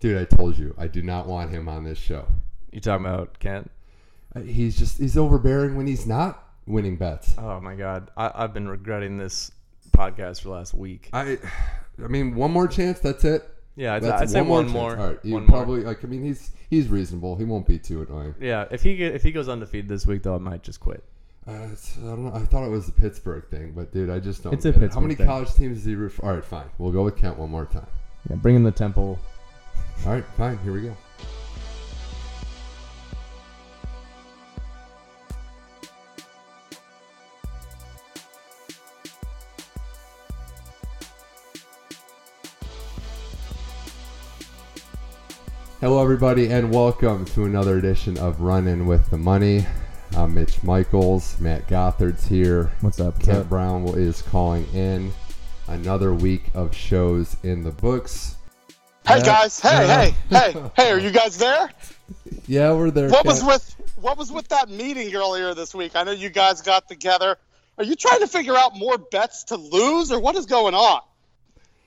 Dude, I told you, I do not want him on this show. You talking about Kent? Uh, He's just he's overbearing when he's not winning bets. Oh my god, I, I've been regretting this podcast for the last week. I, I mean, one more chance. That's it. Yeah, I'd, That's I'd say one more. All right, you one more. probably like. I mean, he's he's reasonable. He won't be too annoying. Yeah, if he if he goes undefeated this week, though, I might just quit. Uh, I don't know. I thought it was the Pittsburgh thing, but dude, I just don't. It's a get it. How many thing. college teams does he root? All right, fine. We'll go with Kent one more time. Yeah, bring in the Temple. All right, fine. Here we go. Hello, everybody, and welcome to another edition of Running with the Money. I'm Mitch Michaels. Matt Gothard's here. What's up? Kent Brown is calling in. Another week of shows in the books. Hey Yeah. guys, hey, Yeah. hey, hey, hey, are you guys there? Yeah, we're there. What was with what was with that meeting earlier this week? I know you guys got together. Are you trying to figure out more bets to lose or what is going on?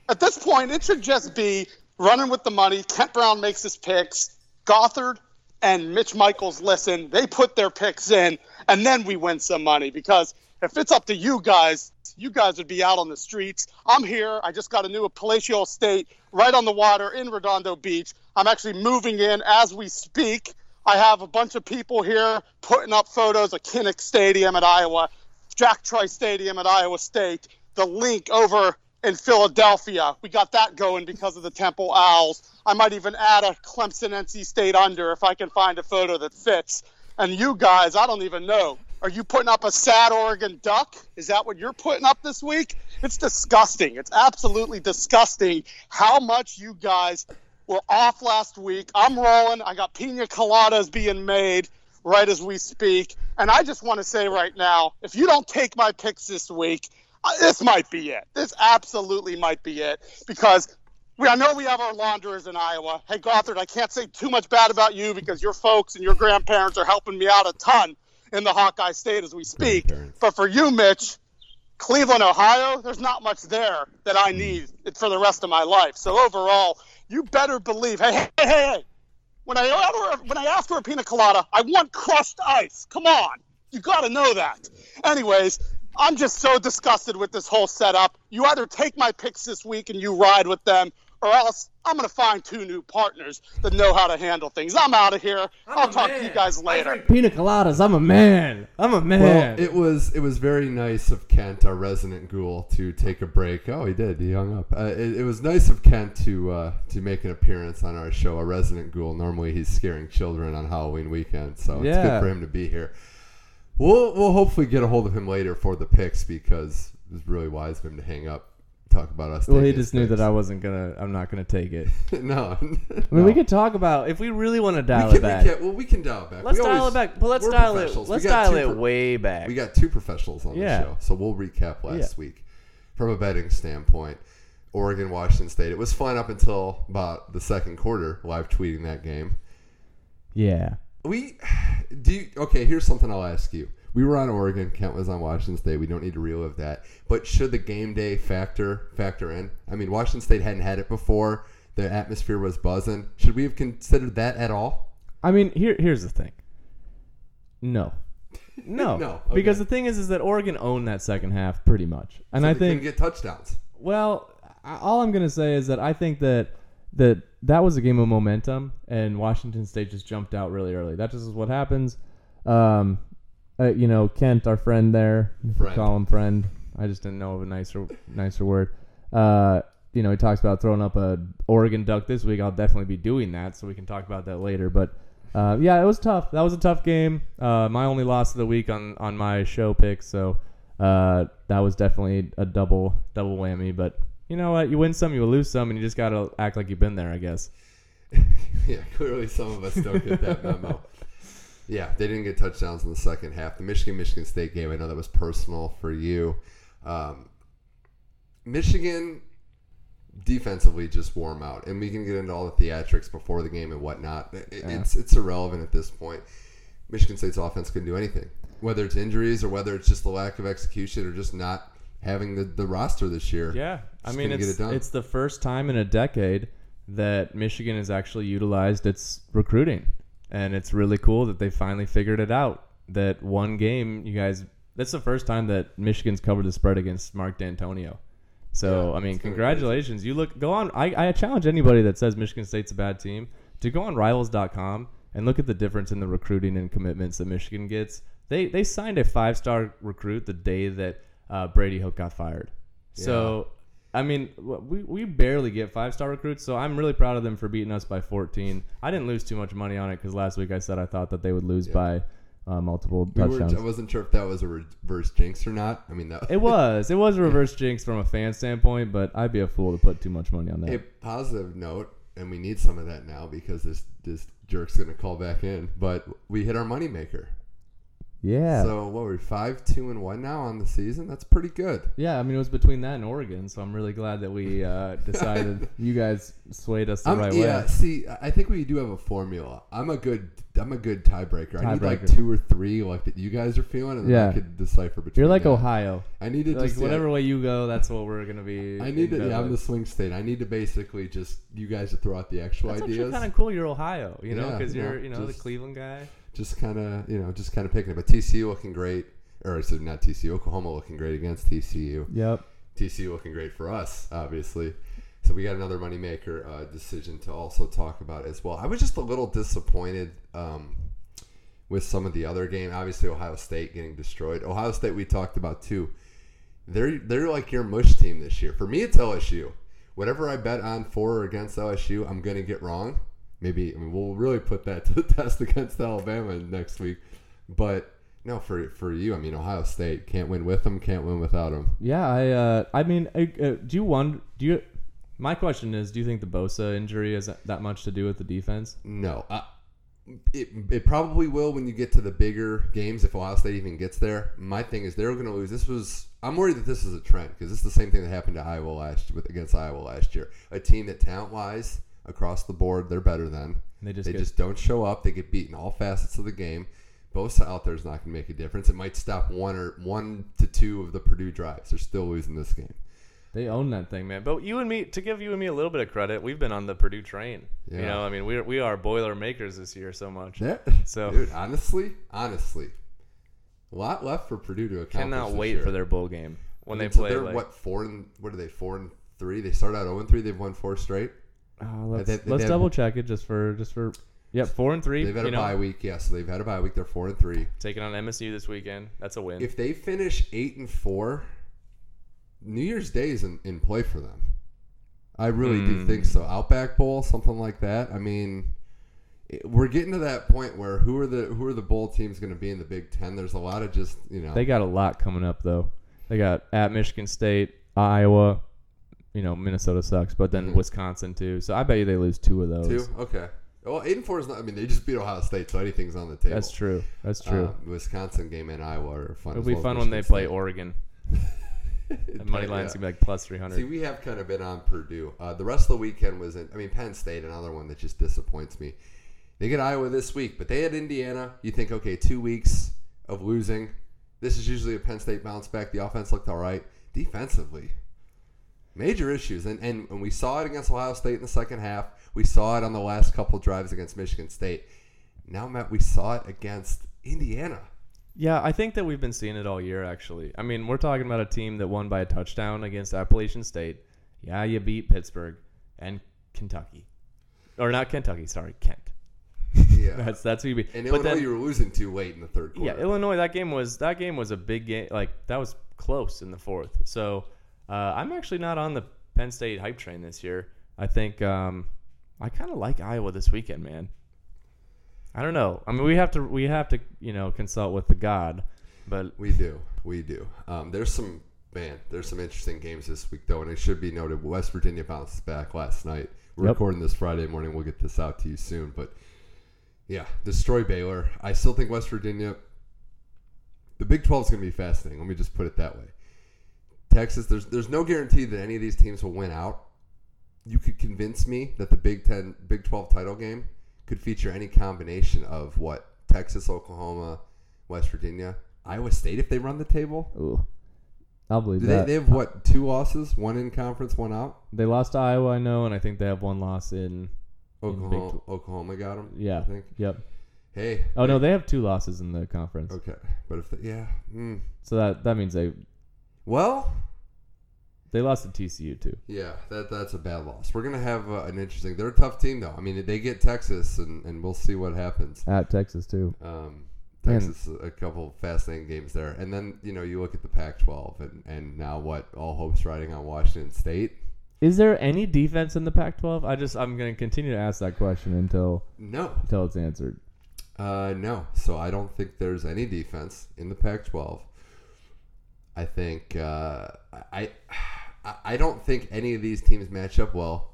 At this point, it should just be running with the money. Kent Brown makes his picks. Gothard and Mitch Michaels listen. They put their picks in, and then we win some money. Because if it's up to you guys, you guys would be out on the streets. I'm here. I just got a new Palatial Estate right on the water in Redondo Beach. I'm actually moving in as we speak. I have a bunch of people here putting up photos of Kinnick Stadium at Iowa, Jack Trice Stadium at Iowa State, the Linc over in Philadelphia. We got that going because of the Temple Owls. I might even add a Clemson NC State under if I can find a photo that fits. And you guys, I don't even know. Are you putting up a sad Oregon Duck? Is that what you're putting up this week? It's disgusting. It's absolutely disgusting how much you guys were off last week. I'm rolling. I got pina coladas being made right as we speak. And I just want to say right now, if you don't take my picks this week, uh, this might be it. This absolutely might be it because we, I know we have our launderers in Iowa. Hey, Gothard, I can't say too much bad about you because your folks and your grandparents are helping me out a ton in the Hawkeye State as we speak. But for you, Mitch, Cleveland, Ohio, there's not much there that I hmm. need for the rest of my life. So overall, you better believe. Hey, hey, hey, hey! When I order, when I ask for a pina colada, I want crushed ice. Come on, you got to know that. Anyways, I'm just so disgusted with this whole setup. You either take my picks this week and you ride with them, or else I'm gonna find two new partners that know how to handle things. I'm out of here. I'll talk to you guys later. Pina coladas. I'm a man. I'm a man. Well, it was it was very nice of Kent, our resident ghoul, to take a break. Oh, he did. He hung up. Uh, it, it was nice of Kent to uh, to make an appearance on our show. A resident ghoul. Normally, he's scaring children on Halloween weekend, so it's good for him to be here. We'll we'll hopefully get a hold of him later for the picks because it was really wise of him to hang up, talk about us. well, he just knew that I wasn't gonna. I'm not gonna take it. no. I mean, we could talk about if we really want to dial we it back. We can, well, we can dial it back. let's We dial always- it back. But let's dial it. Let's dial it pro- way back. We got two professionals on Yeah. the show, so we'll recap last Yeah. week from a betting standpoint. Oregon, Washington State. It was fun up until about the second quarter. Live tweeting that game. yeah. We do. You, okay, here's something I'll ask you. We were on Oregon. Kent was on Washington State. We don't need to relive that. But should the game day factor factor in? I mean, Washington State hadn't had it before. The atmosphere was buzzing. Should we have considered that at all? I mean, here here's the thing. No. No. No, okay. Because the thing is is that Oregon owned that second half pretty much. And So I think get touchdowns. well, I- all I'm going to say is that I think that that that was a game of momentum and Washington State just jumped out really early. That just is what happens. Um uh, you know, Kent, our friend there, Friend. call him friend. I just didn't know of a nicer nicer word. Uh, you know, he talks about throwing up a Oregon Duck this week. I'll definitely be doing that, so we can talk about that later. But uh, yeah, it was tough. That was a tough game. Uh, my only loss of the week on on my show pick, so uh, that was definitely a double double whammy. But you know what? You win some, you lose some, and you just gotta act like you've been there, I guess. Yeah, clearly some of us don't get that memo. Yeah, they didn't get touchdowns in the second half. The Michigan Michigan State game, I know that was personal for you. Um, Michigan defensively just wore 'em out, and we can get into all the theatrics before the game and whatnot. It- It's it's irrelevant at this point. Michigan State's offense couldn't do anything, whether it's injuries or whether it's just the lack of execution or just not having the, the roster this year. Yeah, I mean it's it done. it's the first time in a decade that Michigan has actually utilized its recruiting, and it's really cool that they finally figured it out. That one game, you guys, that's the first time that Michigan's covered the spread against Mark Dantonio. So Yeah, I mean, congratulations. You look go on. I, I challenge anybody that says Michigan State's a bad team to go on Rivals.com and look at the difference in the recruiting and commitments that Michigan gets. They they signed a five star recruit the day that uh, Brady Hoke got fired. So I mean, we we barely get five star recruits. So I'm really proud of them for beating us by 14. I didn't lose too much money on it because last week I said I thought that they would lose Yeah. by uh, multiple We were, touchdowns. I wasn't sure if that was a reverse jinx or not. I mean, that It was. It was a reverse jinx from a fan standpoint, but I'd be a fool to put too much money on that. a positive note, and we need some of that now because this this jerk's going to call back in. But we hit our moneymaker. Yeah. So what were we five two and one now on the season? That's pretty good. yeah, I mean, it was between that and Oregon, so I'm really glad that we uh, decided you guys swayed us the I'm, right yeah, way. see, I think we do have a formula. I'm a good, I'm a good tiebreaker. I need like two or three, like that you guys are feeling, and then I could decipher between. You're like that. Ohio. I need to Like just whatever Yeah, way you go, that's what we're gonna be. I need to. Yeah, I'm the swing state. I need to basically just you guys to throw out the actual That's ideas. kind of cool. You're Ohio, you know, Yeah, because you're you know the Cleveland guy. Just kind of you know just kind of picking it. But TCU looking great, or so not TCU, Oklahoma looking great against TCU. Yep. TCU looking great for us, obviously. So we got another moneymaker uh, decision to also talk about as well. I was just a little disappointed um, with some of the other game. Obviously, Ohio State getting destroyed. Ohio State we talked about too. They're they're like your mush team this year. For me, it's LSU. Whatever I bet on for or against LSU, I'm gonna get wrong. Maybe I mean, we'll really put that to the test against Alabama next week. But no, for for you, I mean, Ohio State can't win with them, can't win without them. Yeah, I uh, I mean, uh, uh, do you wonder? Do you? My question is, do you think the Bosa injury has that much to do with the defense? No, uh, it, it probably will when you get to the bigger games if Ohio State even gets there. My thing is they're going to lose. This was I'm worried that this is a trend because this is the same thing that happened to Iowa last with against Iowa last year. A team that talent wise across the board they're better than. They just They get, just don't show up. They get beat in all facets of the game. Bosa out there is not going to make a difference. It might stop one or one to two of the Purdue drives. They're still losing this game. they own that thing, man. But you and me, to give you and me a little bit of credit, we've been on the Purdue train. You know, I mean, we we are boiler makers this year so much. Yeah. So- dude, honestly, honestly, a lot left for Purdue to accomplish. Cannot wait year. for their bowl game when I mean, they so play. they're like, what four and what are they four and three? They start out zero and three. They've won four straight. Uh, let's they- they let's have- double check it just for just for. Yep, four and 3 They've had you a know, bye week. Yeah, so they've had a bye week. They're four and three. taking on MSU this weekend. That's a win. If they finish eight and four, New Year's Day is in, in play for them. I really do Hmm. think so. Outback Bowl, something like that. I mean, it- we're getting to that point where who are the who are the bowl teams going to be in the Big Ten? There's a lot of just you know. They got a lot coming up though. They got at Michigan State, Iowa. You know, Minnesota sucks, but then Mhm. Wisconsin too. So I bet you they lose two of those. two. Okay. Well, eight and four is not. I mean, they just beat Ohio State, so anything's on the table. That's true. That's true. Uh, Wisconsin game and Iowa are fun. It'll be well fun when they Michigan play State. Oregon. The money Yeah. line's gonna be like plus plus three hundred. See, we have kind of been on Purdue. Uh, the rest of the weekend was in. I mean, Penn State, another one that just disappoints me. They get Iowa this week, but they had Indiana. You think, okay, two weeks of losing. This is usually a Penn State bounce back. The offense looked all right. Defensively, major issues, and and, and we saw it against Ohio State in the second half. We saw it on the last couple drives against Michigan State. Now, Matt, we saw it against Indiana. Yeah, I think that we've been seeing it all year. Actually, I mean, we're talking about a team that won by a touchdown against Appalachian State. Yeah, you beat Pittsburgh and Kentucky, or not Kentucky. Sorry, Kent. Yeah, That's that's who you beat. and but Illinois, then, you were losing too late in the third quarter. Yeah, Illinois. That game was that game was a big game. Like that was close in the fourth. So uh, I'm actually not on the Penn State hype train this year. I think um, I kind of like Iowa this weekend, man. I don't know. I mean, we have to we have to you know consult with the God, but We do. We do. Um, there's some man. There's some interesting games this week though, and it should be noted. West Virginia bounced back last night. We're Yep. recording this Friday morning. We'll get this out to you soon. But yeah, destroy Baylor. I still think West Virginia. The Big 12 is going to be fascinating. Let me just put it that way. Texas, there's there's no guarantee that any of these teams will win out. You could convince me that the Big Ten, Big 12 title game could feature any combination of what Texas, Oklahoma, West Virginia, Iowa State if they run the table. ooh, I'll believe Do they, that. they have what two losses? One in conference, one out. They lost to Iowa, I know, and I think they have one loss in. In Big Oklahoma, Oklahoma got them. Yeah. I think. Yep. Hey. Oh no, they have two losses in the conference. Okay, but if they, yeah, mm. So that that means they well, they lost to TCU too. yeah, that that's a bad loss. We're gonna have uh, an interesting. They're a tough team though. I mean, they get Texas, and, and we'll see what happens. At Texas too. Um. Texas, a couple fascinating games there, and then you know you look at the Pac-12, and and now what? All hopes riding on Washington State. Is there any defense in the Pac-12? I just I'm going to continue to ask that question until No, until it's answered. Uh, no. So I don't think there's any defense in the Pac-12. I think uh, I I- don't think any of these teams match up well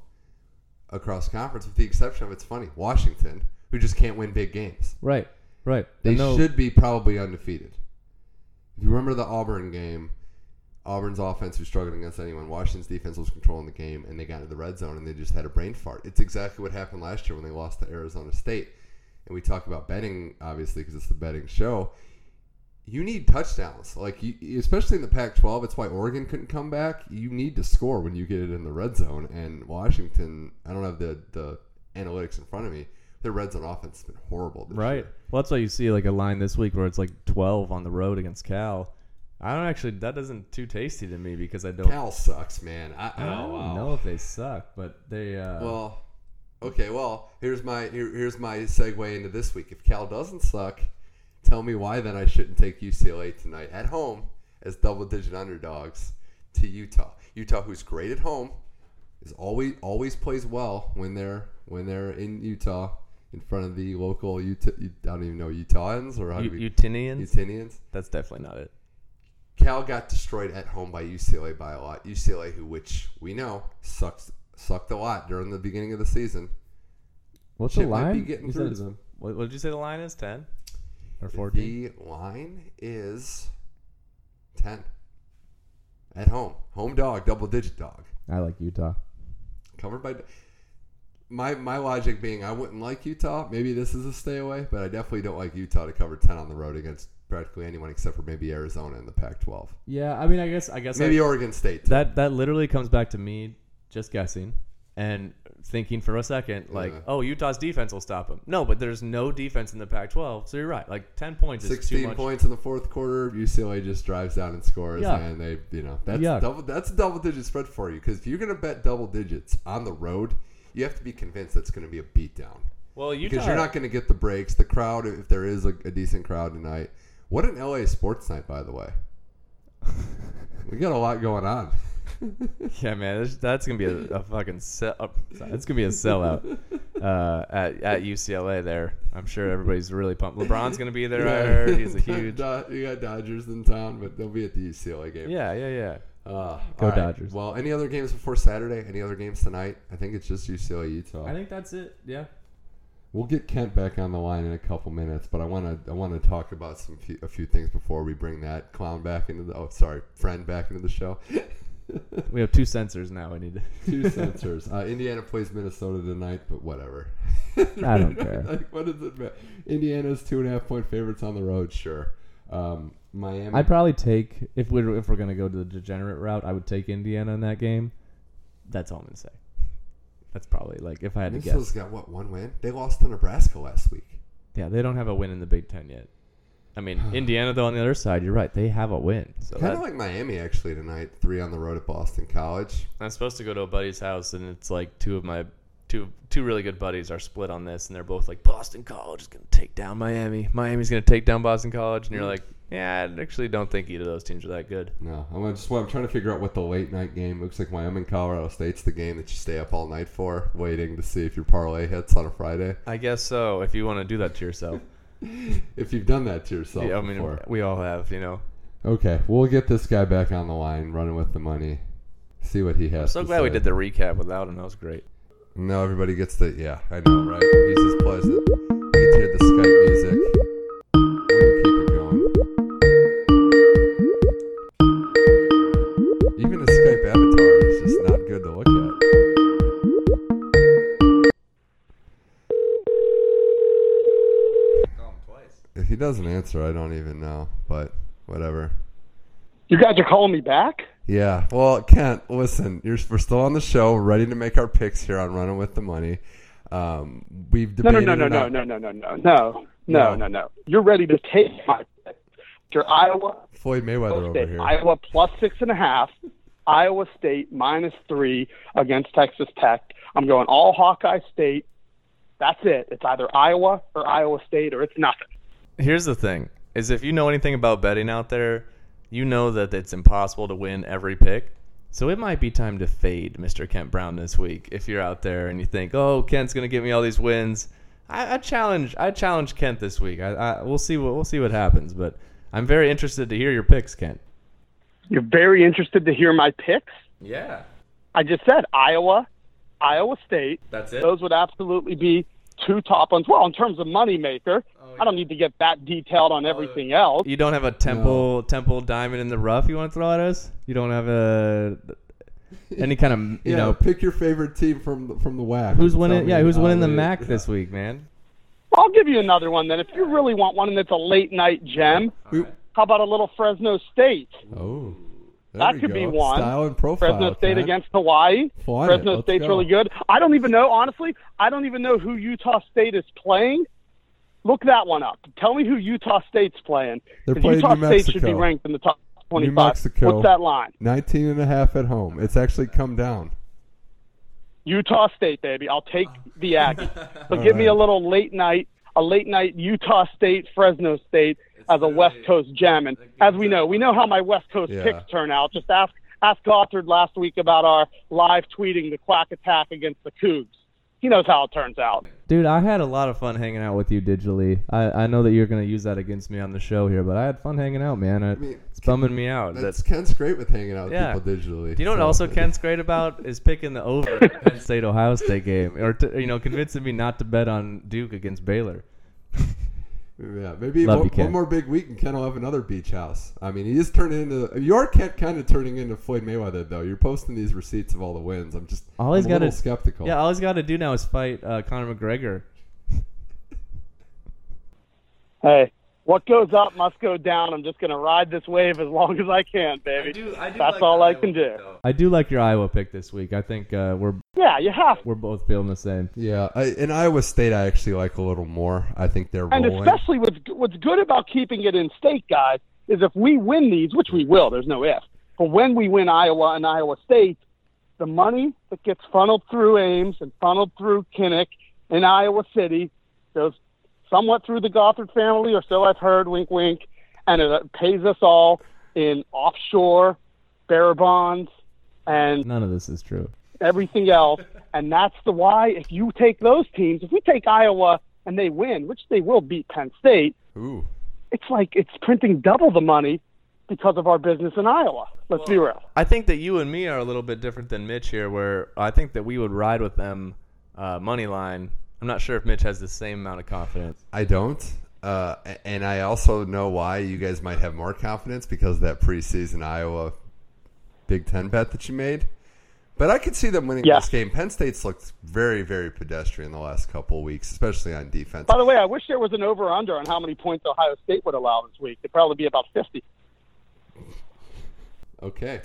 across conference, with the exception of it's funny Washington, who just can't win big games. Right. Right. They should be probably undefeated. If you remember the Auburn game, Auburn's offense was struggling against anyone. Washington's defense was controlling the game, and they got into the red zone and they just had a brain fart. It's exactly what happened last year when they lost to Arizona State. And we talk about betting, obviously, because it's the betting show. You need touchdowns, like you, especially in the Pac-12. It's why Oregon couldn't come back. You need to score when you get it in the red zone. And Washington, I don't have the the analytics in front of me. Their red zone offense has been horrible. This Right. year. Well, that's why you see like a line this week where it's like 12 on the road against Cal. I don't actually. That doesn't too tasty to me because I don't. Cal sucks, man. I, I don't oh, wow. know if they suck, but they. Uh, Well, okay. Well, here's my here, here's my segue into this week. If Cal doesn't suck, tell me why then I shouldn't take UCLA tonight at home as double-digit underdogs to Utah. Utah, who's great at home, is always always plays well when they're when they're in Utah in front of the local Utah. I don't even know Utahns or how U- do we Utinians. Utinians. That's definitely not it. Cal got destroyed at home by UCLA by a lot. UCLA, who which we know sucks sucked a lot during the beginning of the season. What's Shit the might line? be getting You through to them. What, what did you say the line is? 10 or 14? The line is ten at home. Home dog, double digit dog, I like Utah. covered by. My my logic being, I wouldn't like Utah. Maybe this is a stay away, but I definitely don't like Utah to cover ten on the road against practically anyone except for maybe Arizona in the Pac-12. Yeah, I mean, I guess I guess Maybe I- Oregon State. Too. that that literally comes back to me just guessing and thinking for a second like, Yeah. oh, Utah's defense will stop them. No, but there's no defense in the Pac-12, so you're right. Like 10 points is too 16 much. points in the fourth quarter. UCLA just drives down and scores, Yuck. and they, you know, that's Yuck. double. That's a double digit spread for you because if you're going to bet double digits on the road, you have to be convinced that's going to be a beatdown Well, Utah because you're not going to get the breaks. The crowd, if there is a, a decent crowd tonight, what an LA sports night, by the way. we got a lot going on. Yeah, man, that's, that's gonna be a, a fucking sell. Uh, sorry, it's gonna be a sellout uh, at at UCLA. There, I'm sure everybody's really pumped. LeBron's gonna be there. I heard he's a huge. Do- you got Dodgers in town, but they'll be at the UCLA game. Yeah, yeah, yeah. Uh, Go right. Dodgers. Well, any other games before Saturday? Any other games tonight? I think it's just UCLA Utah. I think that's it. Yeah. We'll get Kent back on the line in a couple minutes, but I want to I want to talk about some few, a few things before we bring that clown back into the oh sorry friend back into the show. We have two censors now. I need to. Two censors. Uh, Indiana plays Minnesota tonight, but whatever. I don't care. like, what does it matter? Indiana's two and a half point favorites on the road. Sure. Um, Miami. I'd probably take if we're if we're gonna go to the degenerate route. I would take Indiana in that game. That's all I'm gonna say. That's probably like if I had to Minnesota's guess. got what one win? They lost to Nebraska last week. Yeah, they don't have a win in the Big Ten yet. I mean, Indiana though on the other side, you're right. They have a win. So Kind that, of like Miami actually tonight. Three on the road at Boston College. I'm supposed to go to a buddy's house, and it's like two of my two two really good buddies are split on this, and they're both like Boston College is gonna take down Miami. Miami's gonna take down Boston College, and you're mm. like, yeah, I actually don't think either of those teams are that good. No, I'm just well, I'm trying to figure out what the late night game looks like. Wyoming, Colorado State's the game that you stay up all night for, waiting to see if your parlay hits on a Friday. I guess so. If you want to do that to yourself, If you've done that to yourself yeah, I mean, before. we all have, you know. Okay, we'll get this guy back on the line, running with the money. See what he has. I'm so glad we did the recap without him. That was great. No, everybody gets the yeah. I know, right? He's just pleasant. You get to hear the Skype doesn't answer, I don't even know. But whatever. You guys are calling me back? Yeah. Well, Kent, listen, you're, we're still on the show, ready to make our picks here on running with the money. Um, we've No, no, debated no, no, no, no, no, no, no, no, No. no, no, no. You're ready to take my pick. Your Iowa Floyd Mayweather over here. Iowa plus six and a half, Iowa State minus three against Texas Tech. I'm going all Hawkeye State. That's it. It's either Iowa or Iowa State or it's nothing. Here's the thing: is if you know anything about betting out there, you know that it's impossible to win every pick. So it might be time to fade Mr. Kent Brown this week. If you're out there and you think, "Oh, Kent's gonna give me all these wins," I, I challenge, I challenge Kent this week. I, I, we'll see what we'll see what happens. But I'm very interested to hear your picks, Kent. You're very interested to hear my picks. Yeah, I just said Iowa, Iowa State. that's it. Those would absolutely be two top ones. Well, in terms of moneymaker, I don't need to get that detailed on uh, everything else. You don't have a temple temple diamond in the rough you want to throw at us? You don't have a any kind of you yeah, know pick your favorite team from the, from the WAC. who's winning? Yeah, who's winning the they- MAC this week, man? I'll give you another one then. If you really want one and it's a late night gem, Who- how about a little Fresno State? Oh, there That we could be one. Style and profile. Fresno State Kent. against Hawaii. Fly. Fresno Let's State's go. really good. I don't even know, honestly, I don't even know who Utah State is playing. Look that one up. Tell me who Utah State's playing. They're 'Cause playing Utah New State should be ranked in the top 25. Mexico. What's that line? 19 and a half at home. It's actually come down. Utah State, baby. I'll take the Aggies. So All give me a little late night, a late night Utah State, Fresno State as a West Coast gem. And as we know, we know how my West Coast Yeah. picks turn out. Just ask ask Gothard last week about our live tweeting the quack attack against the Cougs. He knows how it turns out. Dude, I had a lot of fun hanging out with you digitally. I, I know that you're gonna use that against me on the show here, but I had fun hanging out, man. I, mean, it's bumming me out. That's That's, Kent's great with hanging out with Yeah. people digitally. do you know what also Kent's great about is picking the over the Penn State Ohio State game, or to, you know convincing me not to bet on Duke against Baylor. Yeah, maybe Love one, you, one more big week and Ken will have another beach house. I mean, he is turning into you're Kent kind of turning into Floyd Mayweather though. You're posting these receipts of all the wins. I'm just All he's I'm a gotta- skeptical. Yeah, all he's got to do now is fight uh, Conor McGregor. Hey, what goes up must go down. I'm just going to ride this wave as long as I can, baby. That's all I can do. I do like your Iowa pick this week. I think uh, we're Yeah, you have we're both feeling the same. Yeah, I, in Iowa State, I actually like a little more. I think they're And rolling. especially what's what's good about keeping it in state, guys, is if we win these, which we will, there's no if. But when we win Iowa and Iowa State, the money that gets funneled through Ames and funneled through Kinnick in Iowa City goes somewhat through the Gothard family, or so I've heard. Wink, wink, and it uh, pays us all in offshore bearer bonds and None of this is true. everything else. And that's the why. If you take those teams, if we take Iowa and they win, which they will beat Penn State, Ooh, it's like it's printing double the money because of our business in Iowa. Let's be real. I think that you and me are a little bit different than Mitch here, where I think that we would ride with them uh, money line. I'm not sure if Mitch has the same amount of confidence. I don't. Uh, and I also know why you guys might have more confidence because of that preseason Iowa Big Ten bet that you made. But I could see them winning Yeah. this game. Penn State's looked very, very pedestrian the last couple of weeks, especially on defense. By the way, I wish there was an over under on how many points Ohio State would allow this week. It'd probably be about 50. Okay.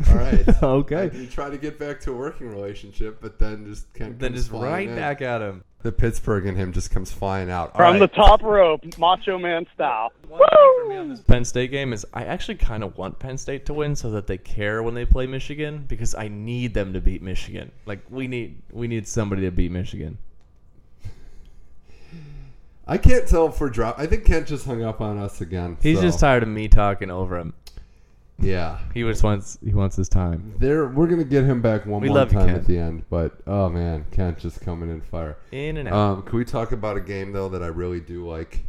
All right. Okay. You try to get back to a working relationship, but then just can't. Then just right back at him. The Pittsburgh in him just comes flying out. All From the top rope, Macho Man style. One thing for me on this Penn State game is I actually kind of want Penn State to win so that they care when they play Michigan because I need them to beat Michigan. Like we need we need somebody to beat Michigan. I can't tell if we're drop. I think Kent just hung up on us again. He's so, just tired of me talking over him. Yeah. He just wants he wants his time. There, we're gonna get him back one We more love you, time Kent. at the end, but oh man, Kent just coming in fire. In and out. Um, can we talk about a game though that I really do like?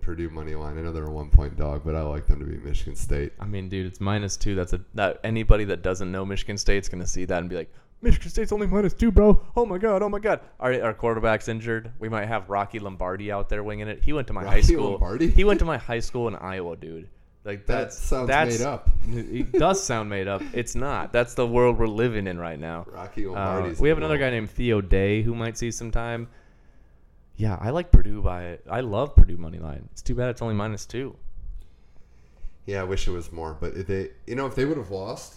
Purdue money line. I know they're a one point dog, but I like them to be Michigan State. I mean, dude, it's minus two. That's a that anybody that doesn't know Michigan State's gonna see that and be like, Michigan State's only minus two, bro. Oh my god, oh my god. Our our quarterback's injured. We might have Rocky Lombardi out there winging it. He went to my high school. Lombardi? He went to my high school in Iowa, dude. Like That sounds that's, made up. It does sound made up. It's not. That's the world we're living in right now. Rocky Uh, we have the another guy named Theo Day who might see some time. Yeah, I like Purdue by I love Purdue money line. It's too bad it's only minus two. Yeah, I wish it was more, but if they, you know, if they would have lost,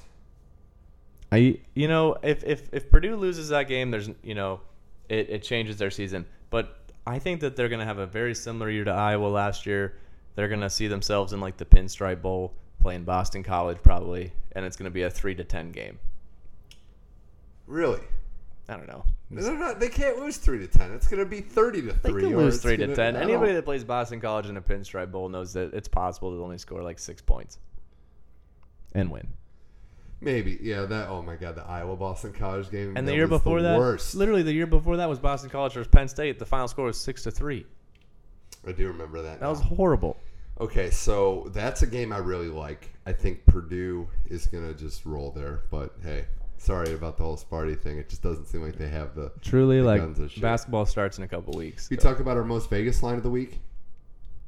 I You know, if if if Purdue loses that game, there's you know, it, it changes their season. But I think that they're gonna have a very similar year to Iowa last year. They're gonna see themselves in like the Pinstripe Bowl, playing Boston College probably, and it's gonna be a three to ten game. really, I don't know. they're not. They can't lose three to ten. It's going to be thirty to They three. can or lose three to gonna- ten. Anybody that plays Boston College in a Pinstripe Bowl knows that it's possible to only score like six points and win. maybe, yeah. That. Oh my God, the Iowa Boston College game. And the year before the that, worst. literally the year before that was Boston College versus Penn State. The final score was six to three. I do remember that. That was horrible. Okay, so that's a game I really like. I think Purdue is gonna just roll there, but hey, sorry about the whole Sparty thing. It just doesn't seem like they have the. truly the like guns of shit. Basketball starts in a couple weeks. We so. talk about our most Vegas line of the week.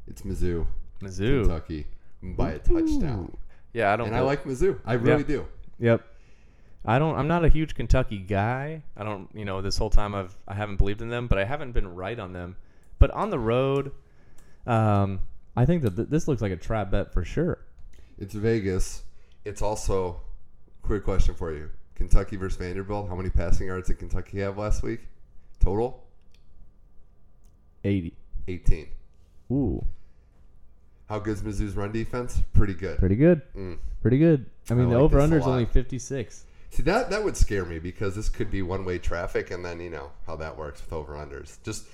It's Mizzou, Mizzou. Kentucky, by a touchdown, Yeah, I don't. and I like Mizzou. I really do. yep. I don't. I'm not a huge Kentucky guy. I don't. You know, this whole time I've I haven't believed in them, but I haven't been right on them. But on the road, Um, I think that th- this looks like a trap bet for sure. It's Vegas. It's also. Quick question for you: Kentucky versus Vanderbilt. How many passing yards did Kentucky have last week? Total Eighty. eighteen. Ooh, How good's Mizzou's run defense? Pretty good. pretty good. Mm. Pretty good. I mean, I the like over under is only fifty six. See that that would scare me because this could be one way traffic, and then you know how that works with over unders. Just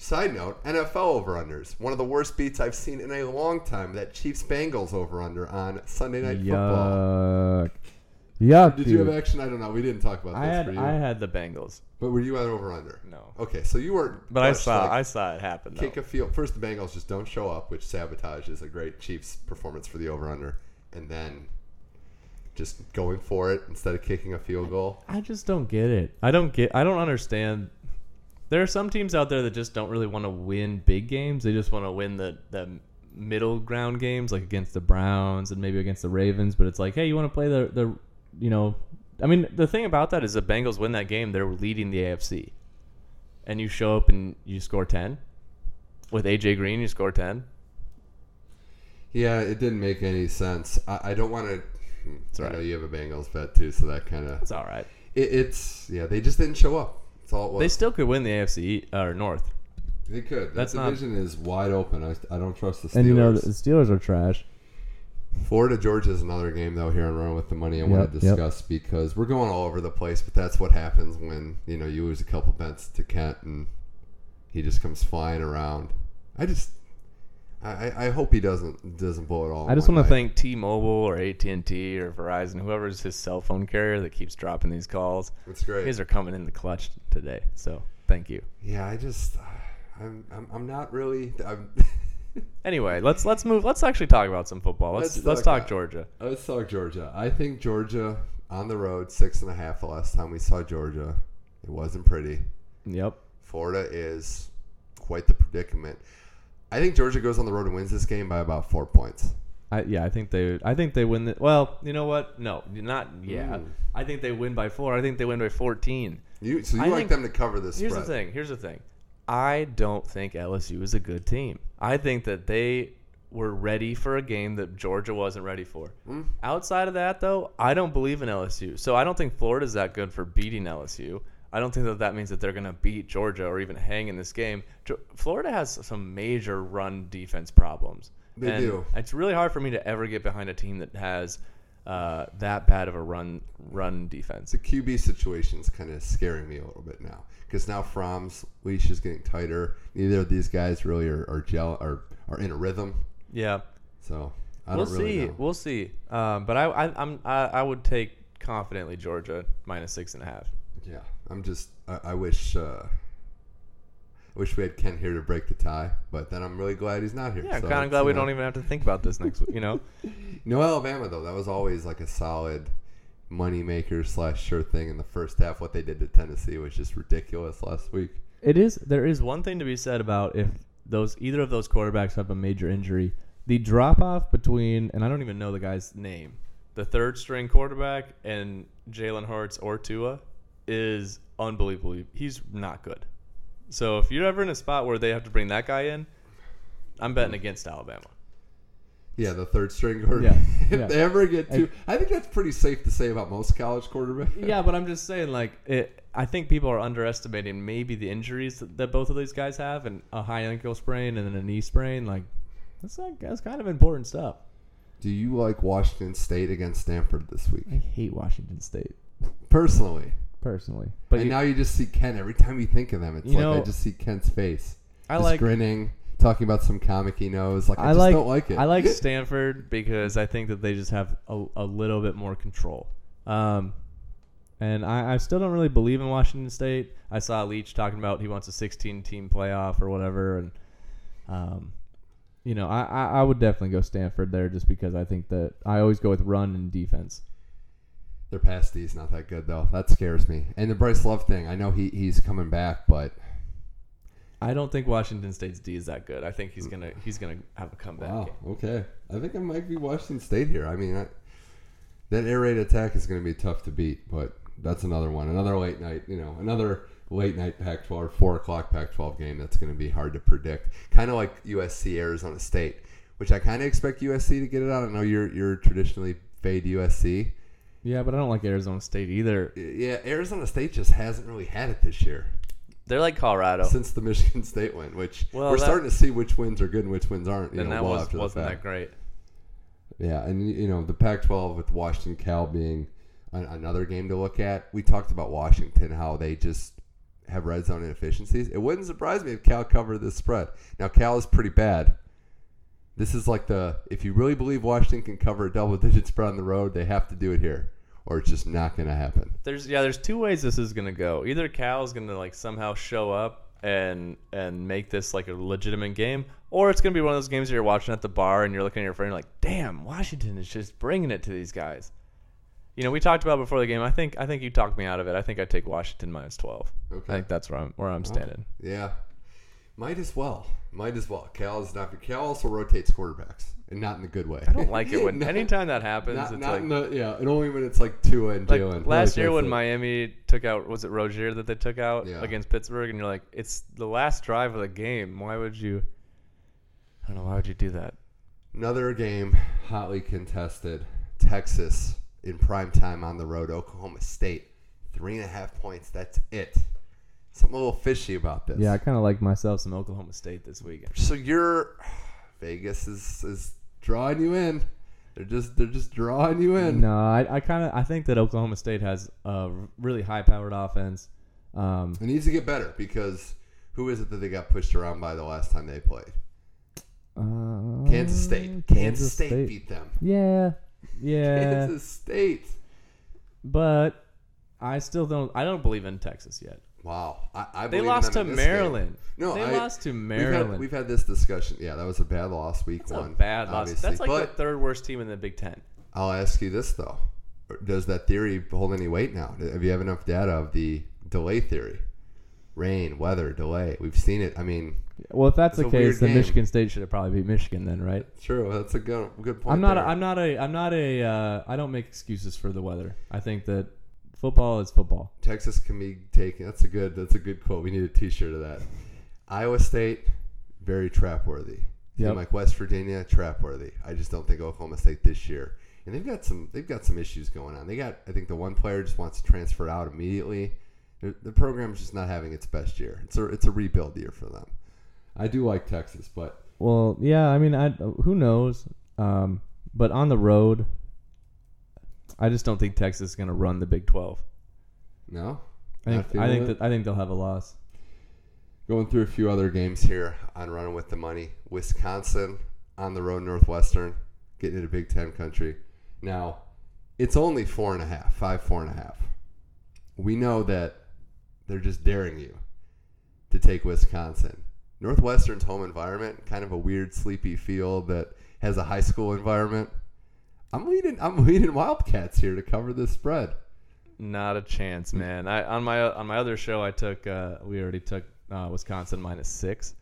side note: NFL over unders. One of the worst beats I've seen in a long time. That Chiefs Bengals over under on Sunday Night Football. Yuck. Yuck. Did you have dude. action? I don't know. We didn't talk about I had for you. I had the Bengals. but were you at over under? No, Okay, so you weren't. but I saw like I saw it happen. Though. kick a field. First, the Bengals just don't show up, which sabotages a great Chiefs performance for the over under, and then just going for it instead of kicking a field goal. I just don't get it. I don't get. I don't understand. There are some teams out there that just don't really want to win big games. They just want to win the the middle ground games, like against the Browns and maybe against the Ravens. But it's like, hey, you want to play the the, you know, I mean, the thing about that is the Bengals win that game, they're leading the AFC, and you show up and you score ten with AJ Green, you score ten. Yeah, it didn't make any sense. I, I don't want to. I all know you have a Bengals bet too, so that kind of It's all right. it, it's yeah. They just didn't show up. That's all it was. They still could win the AFC or uh, North. They could. That That's not- division is wide open. I, I don't trust the Steelers. And you know the Steelers are trash. Florida Georgia is another game though here on Run with the Money I want Yep, to yep. discuss because we're going all over the place, but that's what happens when you know you lose a couple bets to Kent and he just comes flying around. I just I, I- hope he doesn't doesn't blow it all. I just want to thank T-Mobile or AT&T or Verizon, whoever's his cell phone carrier that keeps dropping these calls. It's great. These are coming in the clutch today, so thank you. yeah, I just uh, I'm I'm, I'm not really. I'm, Anyway, let's let's move. Let's actually talk about some football. Let's Let's let's, talk talk Georgia. Let's talk Georgia. I think Georgia on the road six and a half. The last time we saw Georgia, it wasn't pretty. Yep. Florida is quite the predicament. I think Georgia goes on the road and wins this game by about four points. I, yeah, I think they. I think they win. The, Well, you know what? No, not yeah. Mm. I think they win by four. I think they win by fourteen. You so you I like think- them to cover this Here's spread? the thing. Here's the thing. I don't think LSU is a good team. I think that they were ready for a game that Georgia wasn't ready for. Mm. Outside of that, though, I don't believe in LSU. So I don't think Florida's that good for beating LSU. I don't think that that means that they're going to beat Georgia or even hang in this game. Ge- Florida has some major run defense problems. They And do. It's really hard for me to ever get behind a team that has uh, that bad of a run run defense. The QB situation is kind of scaring me a little bit now because now Fromm's leash is getting tighter. Neither of these guys really are, are gel are, are in a rhythm. Yeah. So I we'll don't really We'll see. know. We'll see. Um, but I, I, I'm, I, I would take confidently Georgia minus six and a half. Yeah, I'm just. I, I wish. Uh, I wish we had Kent here to break the tie, but then I'm really glad he's not here. Yeah, I'm So kind of glad we know- don't even have to think about this next week. You know, No Alabama though. That was always like a solid moneymaker slash sure thing in the first half. What they did to Tennessee was just ridiculous last week. It is. There is one thing to be said about if those either of those quarterbacks have a major injury, the drop off between and I don't even know the guy's name. the third string quarterback and Jalen Hurts or Tua is unbelievably He's not good. So if you're ever in a spot where they have to bring that guy in, I'm betting against Alabama. Yeah, the third string quarterback. Yeah, if yeah. they ever get to, I think that's pretty safe to say about most college quarterbacks. Yeah, but I'm just saying, like, it, I think people are underestimating maybe the injuries that, that both of these guys have, and a high ankle sprain and then a knee sprain. Like, that's like that's kind of important stuff. Do you like Washington State against Stanford this week? I hate Washington State Personally. Personally, but and you, now you just see Ken every time you think of them. It's You like I just see Ken's face. I just like grinning, talking about some comic he knows. Like I, I just like don't like it. I like Stanford because I think that they just have a, a little bit more control. Um, and I, I still don't really believe in Washington State. I saw Leach talking about he wants a 16 team playoff or whatever, and um, you know, I, I I would definitely go Stanford there just because I think that I always go with run and defense. Their pass D is not that good though. That scares me. And the Bryce Love thing, I know he, he's coming back, but I don't think Washington State's D is that good. I think he's gonna he's gonna have a comeback. wow, okay. I think it might be Washington State here. I mean, I, that air raid attack is going to be tough to beat, but that's another one. Another late night, you know, another late night Pac-12 or four o'clock Pac-12 game that's going to be hard to predict. Kind of like USC Arizona State, which I kind of expect USC to get it out. I know you're you're traditionally fade USC. Yeah, but I don't like Arizona State either. Yeah, Arizona State just hasn't really had it this year They're like Colorado, since the Michigan State win, which Well, we're that- starting to see which wins are good and which wins aren't. You and know, that well was, after wasn't fact. that great. Yeah, and you know the Pac-12 with Washington Cal being an, another game to look at. We talked about Washington how they just have red zone inefficiencies. It wouldn't surprise me if Cal covered this spread. Now Cal is pretty bad. This is like the if you really believe Washington can cover a double-digit spread on the road, they have to do it here, or it's just not going to happen. There's yeah, there's two ways this is gonna go. Either Cal's gonna like somehow show up and and make this like a legitimate game, or it's gonna be one of those games you're watching at the bar and you're looking at your friend and you're like, damn, Washington is just bringing it to these guys. You know, we talked about before the game. I think I think you talked me out of it. I think I'd take Washington minus twelve. Okay. I think that's where I'm where I'm standing. Yeah, might as well. Might as well. Cal is not. Cal also rotates quarterbacks, and not in the good way. I don't like it when Not- anytime that happens. Not, it's not like in the yeah, and only when it's like Tua and like Jalen. last Like, year when it. Miami took out was it Rosier that they took out Yeah. against Pittsburgh, and you're like, it's the last drive of the game. Why would you? I don't know. Why would you do that? Another game hotly contested. Texas in prime time on the road. Oklahoma State, three and a half points. That's it. Something a little fishy about this. Yeah, I kind of like myself Some Oklahoma State this weekend. So you're Vegas is is drawing you in. They're just they're just drawing you in. No, I, I kind of I think that Oklahoma State has a really high powered offense. Um, It needs to get better because who is it that they got pushed around by the last time they played? uh, Kansas State. Kansas, State, beat them. Yeah, yeah, Kansas State. but I still don't. I don't believe in Texas yet. Wow. I, I They believe in lost to them in this game. Maryland. No, they I- lost to We've Maryland. had, we've had this discussion. Yeah, that was a bad loss week That's one. a bad loss. That's like but the third worst team in the Big Ten. I'll ask you this though: Does that theory hold any weight now? Have you have enough data of the delay theory? Rain, weather, delay. We've seen it. I mean, well, if that's the case, then game. Michigan State should have probably beat Michigan then, right? true. That's a good good point. I'm not. A, there. I'm not a. I'm not a. Uh, I don't make excuses for the weather. I think that football is football. Texas can be taken. That's a good. That's a good quote. We need a T-shirt of that. Iowa State, very trap worthy. Yep. Like West Virginia, trap worthy. I just don't think Oklahoma State this year. And they've got some. They've got some issues going on. They got. I think the one player just wants to transfer out immediately. The, the program's just not having its best year. It's a. It's a rebuild year for them. I do like Texas, but Well, yeah. I mean, I who knows? Um, but on the road, I just don't think Texas is going to run the Big Twelve. no. I think. I think it? that. I think they'll have a loss. Going through a few other games here on Running with the Money. Wisconsin on the road, Northwestern, getting into Big Ten country. Now, it's only four and a half, five, four and a half. We know that they're just daring you to take Wisconsin. Northwestern's home environment, kind of a weird, sleepy field that has a high school environment. I'm leading. I'm leading Wildcats here to cover this spread. Not a chance, man. I on my on my other show, I took uh, we already took uh, Wisconsin minus six.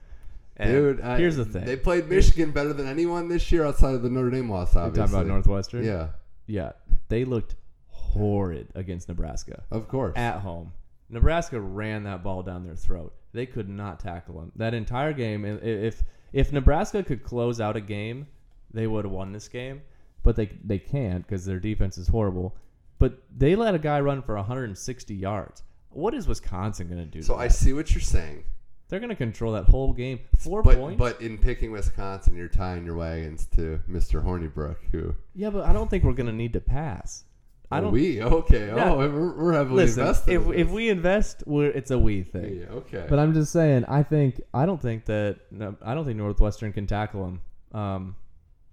And Dude, I- here's the thing. They played Michigan better than anyone this year outside of the Notre Dame loss. You're Obviously, talking about Northwestern. Yeah, Yeah. They looked horrid against Nebraska of course. at home. Nebraska ran that ball down their throat. They could not tackle them that entire game. If if Nebraska could close out a game they would have won this game. But they they can't because their defense is horrible. But they let a guy run for 160 yards. What is Wisconsin going to do? So to I that? see what you're saying, they're going to control that whole game. Four but points. but in picking Wisconsin, you're tying your wagons to Mr. Hornibrook, who yeah, but I don't think we're going to need to pass. I don't. we okay. Yeah. Oh, we're, we're heavily listen, invested. if in if we invest, we're, it's a we thing. yeah, okay. But I'm just saying. I think I don't think that no, I don't think Northwestern can tackle them. Um,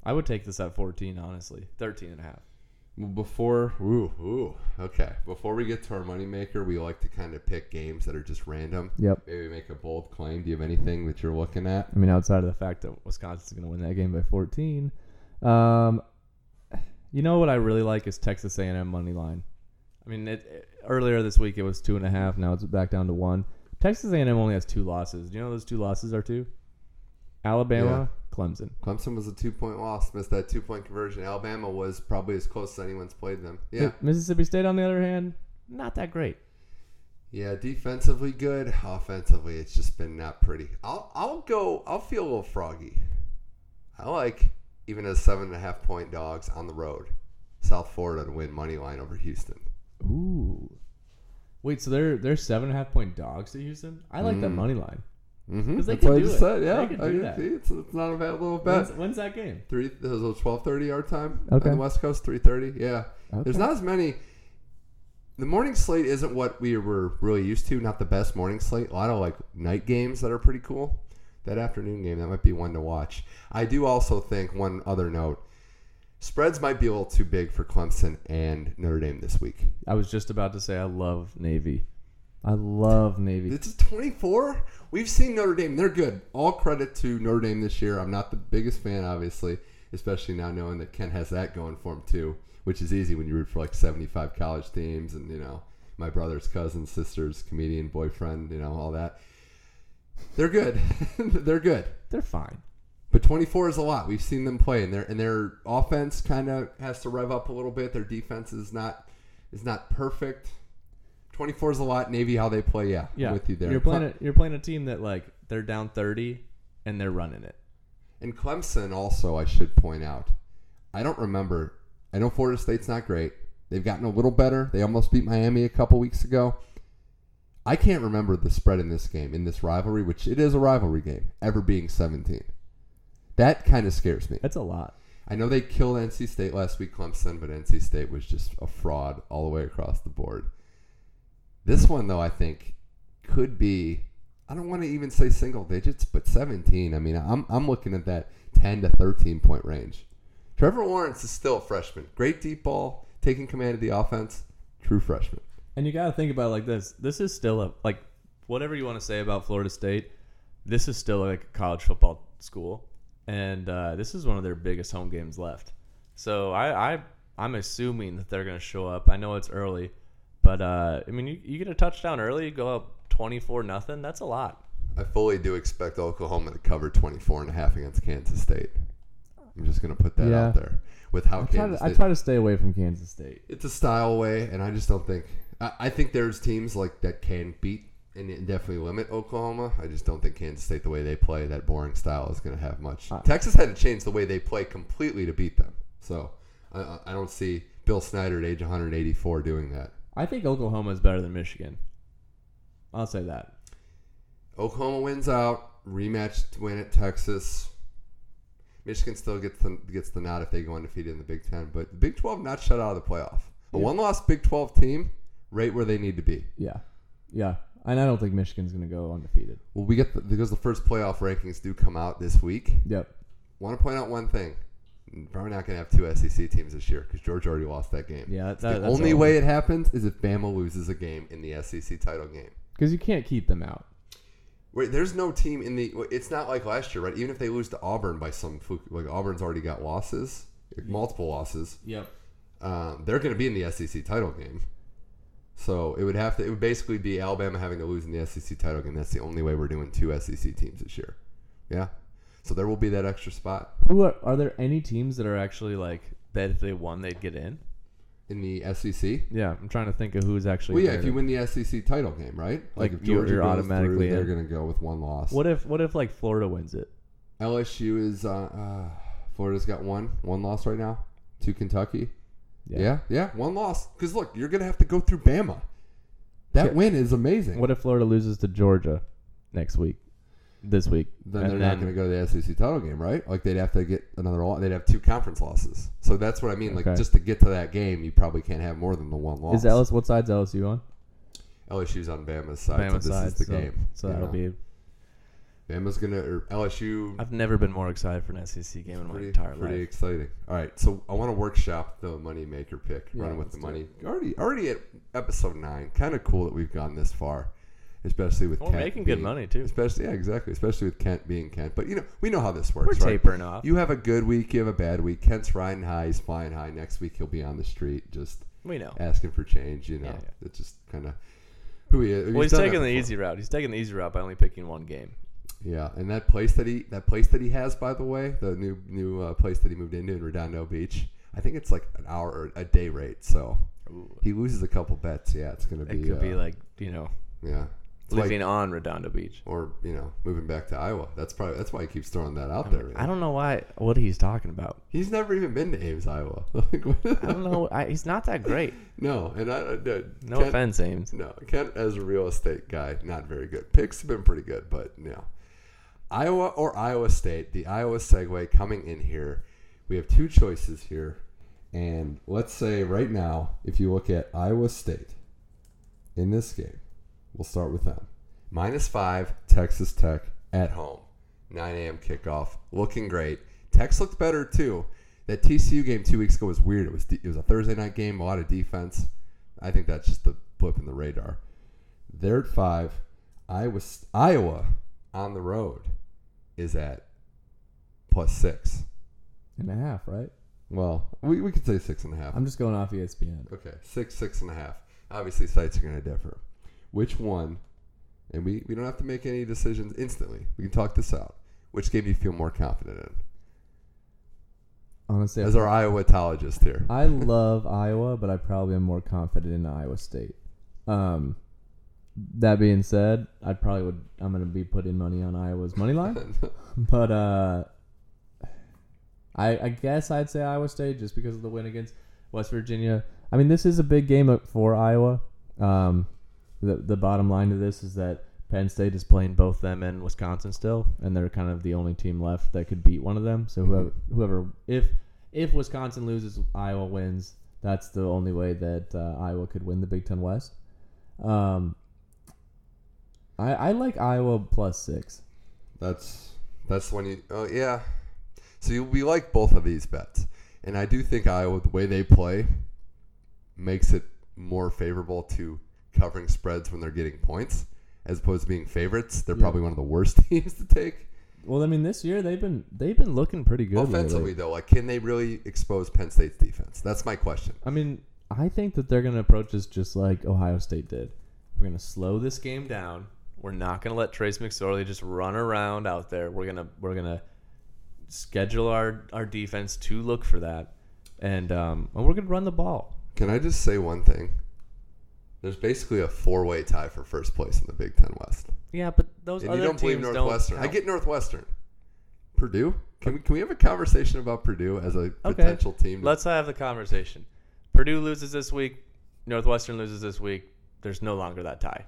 I would take this at 14, honestly, 13 and a half. Well, before, ooh, ooh, okay. Before we get to our moneymaker, we like to kind of pick games that are just random. Yep. Maybe make a bold claim. Do you have anything that you're looking at? I mean, outside of the fact that Wisconsin's going to win that game by 14, um, you know what I really like is Texas A&M money line. I mean, it, it- earlier this week it was two and a half. Now it's back down to one. Texas A&M only has two losses. Do you know those two losses are two? Alabama, Clemson. Clemson was a two point loss, missed that two point conversion. Alabama was probably as close as anyone's played them. Yeah. Mississippi State, on the other hand, not that great. Yeah, defensively good. Offensively, it's just been not pretty. I'll I'll go. I'll feel a little froggy. I like even as seven and a half point dogs on the road. South Florida to win money line over Houston. Ooh. Wait, so they're they're seven and a half point dogs to Houston? I like that mm. money line. Mm-hmm. 'Cause they That's can what I do just it. said. Yeah, They can I do that. see it's, it's not a bad little When's, bet. when's that game? Three. There's a twelve thirty our time Okay. on the West Coast. Three thirty. Yeah. There's Okay. not as many. The morning slate isn't what we were really used to. Not the best morning slate. A lot of like night games that are pretty cool. That afternoon game that might be one to watch. I do also think one other note. Spreads might be a little too big for Clemson and Notre Dame this week. I was just about to say I love Navy. I love Navy. This is 24. We've seen Notre Dame. They're good. All credit to Notre Dame this year. I'm not the biggest fan, obviously, especially now knowing that Ken has that going for him too, which is easy when you root for like 75 college teams and you know my brother's cousin, sister's comedian, boyfriend, you know all that. They're good. They're good. They're fine. But 24 is a lot. We've seen them play, and their and their offense kind of has to rev up a little bit. Their defense is not is not perfect. 24 is a lot. Navy, how they play, yeah, Yeah, I'm with you there. You're playing a, you're playing a team that like they're down 30 and they're running it. And Clemson also, I should point out, I don't remember. I know Florida State's not great. They've gotten a little better. They almost beat Miami a couple weeks ago. I can't remember the spread in this game, in this rivalry, which it is a rivalry game, ever being 17. That kind of scares me. That's a lot. I know they killed NC State last week, Clemson, but NC State was just a fraud all the way across the board. This one, though, I think could be. I don't want to even say single digits, but 17. I mean, I'm I'm looking at that 10 to 13 point range. Trevor Lawrence is still a freshman. Great deep ball, taking command of the offense. True freshman. And you got to think about it like this. This is still a like whatever you want to say about Florida State. This is still like a college football school, and uh, this is one of their biggest home games left. So I, I I'm assuming that they're going to show up. I know it's early, but uh, I mean you, you get a touchdown early, you go up 24 nothing. That's a lot. I fully do expect Oklahoma to cover 24 and a half against Kansas State. I'm just going to put that Yeah. out there with how I try, Kansas to, I try to stay away from Kansas State. it's a style way, and I just don't think. I, I think there's teams like that can beat and definitely limit Oklahoma. I just don't think Kansas State, the way they play, that boring style, is going to have much. Uh, Texas had to change the way they play completely to beat them. So I- I, I don't see Bill Snyder at age 184 doing that. I think Oklahoma is better than Michigan. I'll say that. Oklahoma wins out, rematch to win at Texas. Michigan still gets the gets the nod if they go undefeated in the Big Ten, but the Big 12 not shut out of the playoff. A Yeah. one-loss Big 12 team, right where they need to be. Yeah, yeah. And I don't think Michigan's going to go undefeated. Well, we get the, because the first playoff rankings do come out this week. Yep. Want to point out one thing: probably not going to have two SEC teams this year because Georgia already lost that game. Yeah, that, the only way it happens is if Bama loses a game in the SEC title game. because you can't keep them out. Wait, there's no team in the. It's not like last year, right? Even if they lose to Auburn by some fluke, like Auburn's already got losses, like multiple losses. Yep. Um, they're going to be in the SEC title game. So it would have to. It would basically be Alabama having to lose in the SEC title game. That's the only way we're doing two SEC teams this year. Yeah. So there will be that extra spot Who are, are there any teams that are actually like that if they won they'd get in? in the SEC. Yeah, I'm trying to think of who's actually. Well, yeah, there. if you win the SEC title game, right? Like, if you're- Georgia you're goes automatically through, they're in. going to go with one loss. What if what if like Florida wins it? LSU is uh, uh, Florida's got one one loss right now to Kentucky. Yeah, yeah, one loss. Because look, you're gonna have to go through Bama. That Yeah. win is amazing. What if Florida loses to Georgia next week? This week. then And they're not going to go to the SEC title game, right? Like they'd have to get another. lo- They'd have two conference losses. So that's what I mean. Like Okay. just to get to that game, you probably can't have more than the one loss. Is LSU what side's LSU on? LSU's on Bama's side. Bama so this side. is the so, game. So that'll know. be Bama's gonna or LSU. I've never been more excited for an SEC game in my entire pretty life. Pretty exciting. All right, so I want to workshop the money maker pick, Yeah, running with the do money. Already, already at episode nine. Kind of cool that we've gone this far, especially with We're Kent making good money too. Especially, yeah, exactly. Especially with Kent being Kent. But you know, we know how this works. We're right? tapering off. You have a good week, you have a bad week. Kent's riding high, he's flying high. Next week he'll be on the street just We know. asking for change. You know, Yeah, yeah. it's just kind of who he is. Well, he's that taking the easy route. He's taking the easy route by only picking one game. Yeah, and that place that he that place that he has, by the way, the new new uh, place that he moved into in Redondo Beach. I think it's like an hour or a day rate. So he loses a couple bets. Yeah, it's gonna be. It could be uh, like you know yeah, It's like- living on Redondo Beach. or you know moving back to Iowa. That's probably that's why he keeps throwing that out there. I don't know why what he's talking about. He's never even been to Ames, Iowa. Like, I don't know. I, he's not that great. no, and I, I No offense, Ames. No, Kent as a real estate guy, not very good. Picks have been pretty good, but no. Iowa or Iowa State, the Iowa segue coming in here. We have two choices here. And let's say right now, if you look at Iowa State in this game, we'll start with them. Minus five, Texas Tech at home. 9 a.m. kickoff. Looking great. Tech's looked better too. That TCU game two weeks ago was weird. It was it was a Thursday night game, a lot of defense. I think that's just the blip in the radar. They're at five. Iowa Iowa on the road is at plus six. and a half, right? Well, we, we could say six and a half. I'm just going off ESPN. Okay, six, six and a half. Obviously, sites are going to differ. Which one? And we, we don't have to make any decisions instantly. We can talk this out. Which game do you feel more confident in? Honestly, As our Iowatologist here. I love Iowa, but I probably am more confident in Iowa State. Um, that being said, I probably would. I'm going to be putting money on Iowa's money line, but uh, I I guess I'd say Iowa State just because of the win against West Virginia. I mean, this is a big game for Iowa. Um, the the bottom line to this is that Penn State is playing both them and Wisconsin still, and they're kind of the only team left that could beat one of them. So whoever whoever if if Wisconsin loses, Iowa wins. That's the only way that uh, Iowa could win the Big Ten West. Um, I I like Iowa plus six. That's that's when you. Oh yeah. So you, we like both of these bets, and I do think Iowa, the way they play, makes it more favorable to covering spreads when they're getting points, as opposed to being favorites. They're Yeah. probably one of the worst teams to take Well, I mean, this year they've been they've been looking pretty good offensively. lately. Though, like, can they really expose Penn State's defense? That's my question. I mean, I think that they're going to approach this just like Ohio State did. We're going to slow this game down. We're not gonna let Trace McSorley just run around out there. We're gonna we're gonna schedule our our defense to look for that, and um, and we're gonna run the ball. Can I just say one thing? There's basically a four-way tie for first place in the Big Ten West. Yeah, but those And other you don't believe teams Northwestern. don't. I get Northwestern. Purdue. Can we can we have a conversation about Purdue as a Okay. potential team? Let's have the conversation. Purdue loses this week. Northwestern loses this week. There's no longer that tie.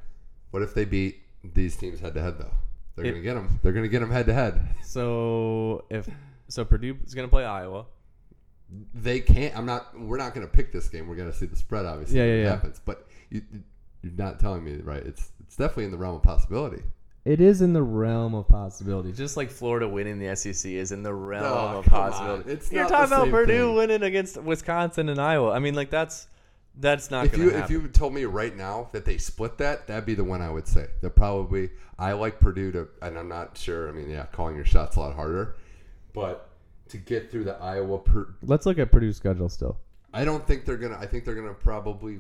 What if they beat these teams head to head though? They're It- gonna get them. They're gonna get them head to head. So if so, Purdue is gonna play Iowa. They can't. I'm not. We're not gonna pick this game. We're gonna see the spread. Obviously, Yeah, yeah, yeah. happens. But you, you're not telling me right. It's it's definitely in the realm of possibility. It is in the realm of possibility. Just like Florida winning the SEC is in the realm Oh, of possibility. It's You're not talking about Purdue thing. winning against Wisconsin and Iowa. I mean, like that's that's not If you happen. if you told me right now that they split that, that'd be the one I would say. That probably I like Purdue to, and I'm not sure. I mean, yeah, calling your shots a lot harder, but to get through the Iowa, per, Let's look at Purdue's schedule still. I don't think they're gonna. I think they're gonna probably.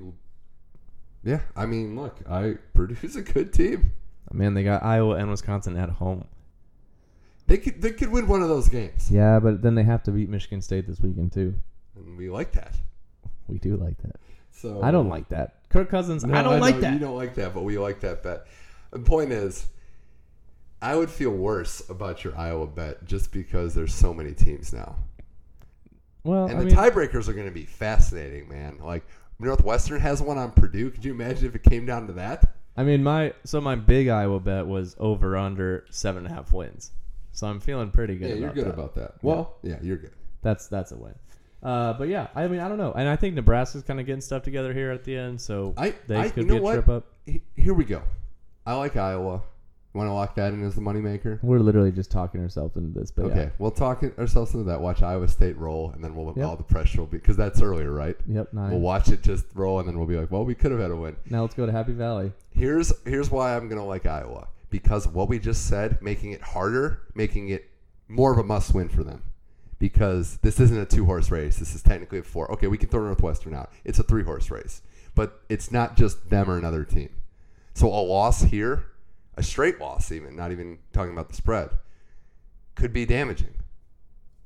Yeah, I mean, look, I Purdue's a good team. Man, they got Iowa and Wisconsin at home. They could they could win one of those games, Yeah, but then they have to beat Michigan State this weekend too. and we like that. We do like that. So I don't like that. Kirk Cousins. No, I don't know like that. You don't like that, but we like that bet. The point is, I would feel worse about your Iowa bet just because there's so many teams now. Well, And I the mean, tiebreakers are going to be fascinating, man. Like Northwestern has one on Purdue. Could you imagine if it came down to that? I mean, my so my big Iowa bet was over under seven and a half wins. So I'm feeling pretty good. Yeah, about you're good that. about that. Well, yeah, you're good. that's that's a win. Uh, but yeah, I mean, I don't know. And I think Nebraska's kind of getting stuff together here at the end, so I, they I could you know be a what? trip up. Here we go. I like Iowa. Want to lock that in as the moneymaker? We're literally just talking ourselves into this. But Okay, yeah. we'll talk ourselves into that. Watch Iowa State roll, and then we'll Yep. all the pressure will be because that's earlier, right? Yep. Nine. We'll watch it just roll, and then we'll be like, well, we could have had a win. now let's go to Happy Valley. Here's here's why I'm gonna like Iowa because of what we just said, making it harder, making it more of a must win for them. Because this isn't a two horse race. This is technically a four. Okay, we can throw Northwestern out. It's a three horse race, but it's not just them or another team. So a loss here, a straight loss, even not even talking about the spread, could be damaging.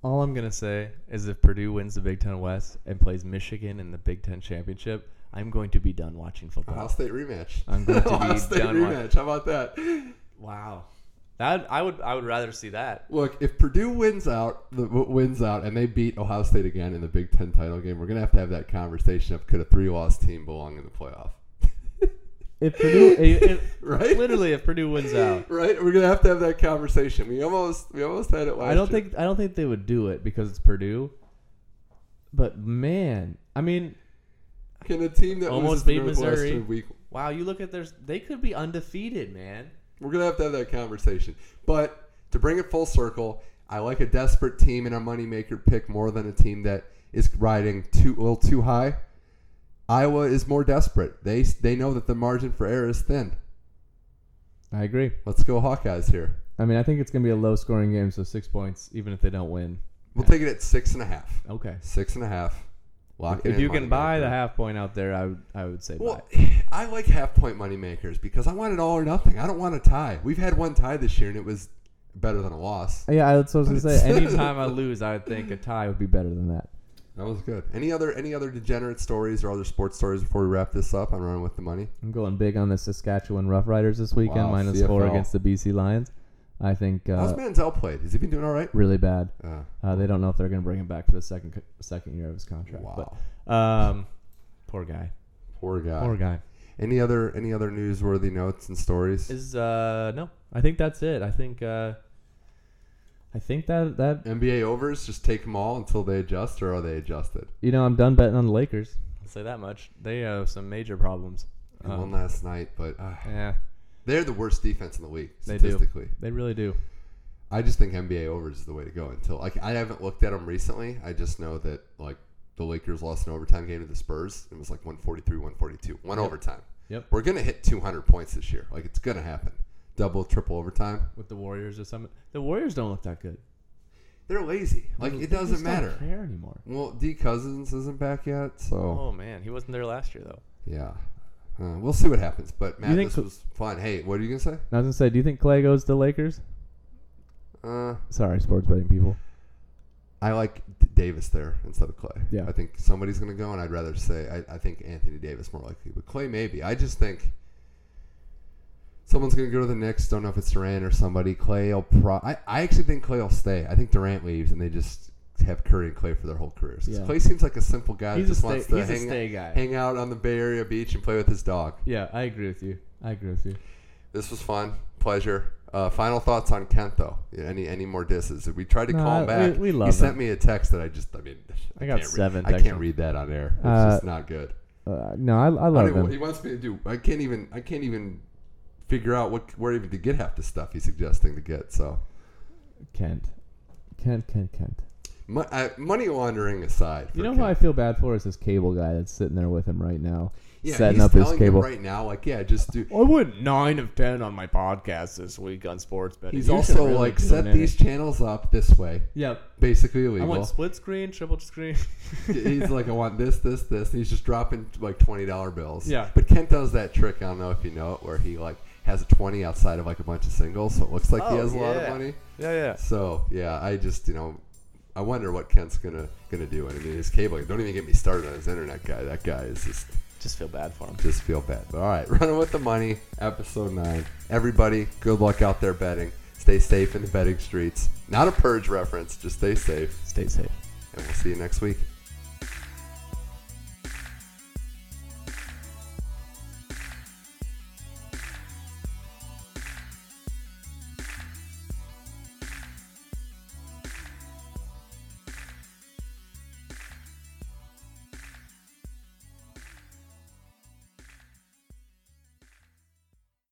All I'm gonna say is if Purdue wins the Big Ten West and plays Michigan in the Big Ten championship, I'm going to be done watching football. Ohio. State rematch. I'm going to Ohio be State done rematch. How about that? Wow, that I would I would rather see that. Look, if Purdue wins out, the, wins out, and they beat Ohio State again in the Big Ten title game, we're gonna have to have that conversation of could a three-loss team belong in the playoff, If Purdue, it- right? literally, if Purdue wins out, Right? We're gonna have to have that conversation. We almost, we almost had it last I don't year. think I don't think they would do it because it's Purdue. But man, I mean, Can a team that Almost beat Missouri. Week, wow, you look at their they could be undefeated, man. we're gonna have to have that conversation. But to bring it full circle, I like a desperate team in a moneymaker pick more than a team that is riding too a little too high. Iowa is more desperate. They they know that the margin for error is thin. I agree. Let's go Hawkeyes here. I mean, I think it's gonna be a low scoring game, so six points, even if they don't win. We'll take it at six and a half. Okay. Six and a half. Lock it If you can buy moneymaker. the half point out there, I would I would say Well, buy. I like half point money makers because I want it all or nothing. I don't want a tie. We've had one tie this year and it was better than a loss. Yeah, that's what I was gonna say. it's- Anytime I lose, I would think a tie would be better than that. That was good. Any other any other degenerate stories or other sports stories before we wrap this up? I'm running with the money. I'm going big on the Saskatchewan Roughriders this weekend, Wow, minus four against the BC Lions. I think How's uh, Manziel played? Has he been doing all right? really bad. Uh, Uh, they don't know if they're going to bring him back for the second co- second year of his contract. wow, But Um, poor guy. poor guy. Poor guy. Any other any other newsworthy notes and stories? Is uh no, I think that's it. I think uh I think that that NBA overs? Just take them all until they adjust, or are they adjusted? you know I'm done betting on the Lakers. I'll say that much. They have some major problems. They won Um, last night, but uh, yeah, they're the worst defense in the league They do. statistically. they really do. I just think NBA overs is the way to go. Until like I haven't looked at them recently. I just know that like the Lakers lost an overtime game to the Spurs. It was like 143, 142, one Yep. overtime. Yep. We're gonna hit 200 points this year. Like it's gonna happen. Double, triple overtime. With the Warriors or something. The Warriors don't look that good. They're lazy. Like They it doesn't just don't matter. care anymore. Well, D Cousins isn't back yet, so Oh man, he wasn't there last year though. yeah. Uh, we'll see what happens. But Matt, this so- was fun. Hey, what are you gonna say? I was gonna say, do you think Clay goes to the Lakers? Uh, Sorry, sports betting people. I like Davis there instead of Clay. Yeah. I think somebody's going to go, and I'd rather say I, I think Anthony Davis more likely, but Clay maybe. I just think someone's going to go to the Knicks. Don't know if it's Durant or somebody. Clay will pro. I, I actually think Clay will stay. I think Durant leaves, and they just have Curry and Clay for their whole careers. Yeah. Clay seems like a simple guy He's that a just stay, wants to hang, hang out on the Bay Area beach and play with his dog. Yeah, I agree with you. I agree with you. This was fun, pleasure. Uh, final thoughts on Kent though. Any any more disses? We tried to No, call him we- back. we he love sent him. me a text that I just I mean I got can't seven Read, I can't read that on air. It's Uh, just not good. Uh, no, I, I I love even, him. he wants me to do. I can't even I can't even figure out what where even to get half the stuff he's suggesting to get. So Kent, Kent, Kent, Kent. Mo- uh, money laundering aside, You for know who I feel bad for is this cable guy that's sitting there with him right now, yeah, setting he's up his cable. him right now. Like yeah, just do. I went nine of ten on my podcast this week on sports betting. He's You should also really like do set an these channels up this way, Yep. basically I illegal. went split screen, triple screen. he's like, I want this, this, this. And he's just dropping like twenty dollar bills. Yeah. But Kent does that trick. I don't know if you know it, where he like has a twenty outside of like a bunch of singles, so it looks like he Oh, has a lot of money. yeah, yeah. So yeah, I just you know, I wonder what Kent's gonna gonna do. And I mean, his cable. Don't even get me started on his internet guy. That guy is just Just feel bad for him. just feel bad. But all right, running with the money, episode nine. Everybody, good luck out there betting. Stay safe in the betting streets. Not a purge reference. Just stay safe. Stay safe. and we'll see you next week.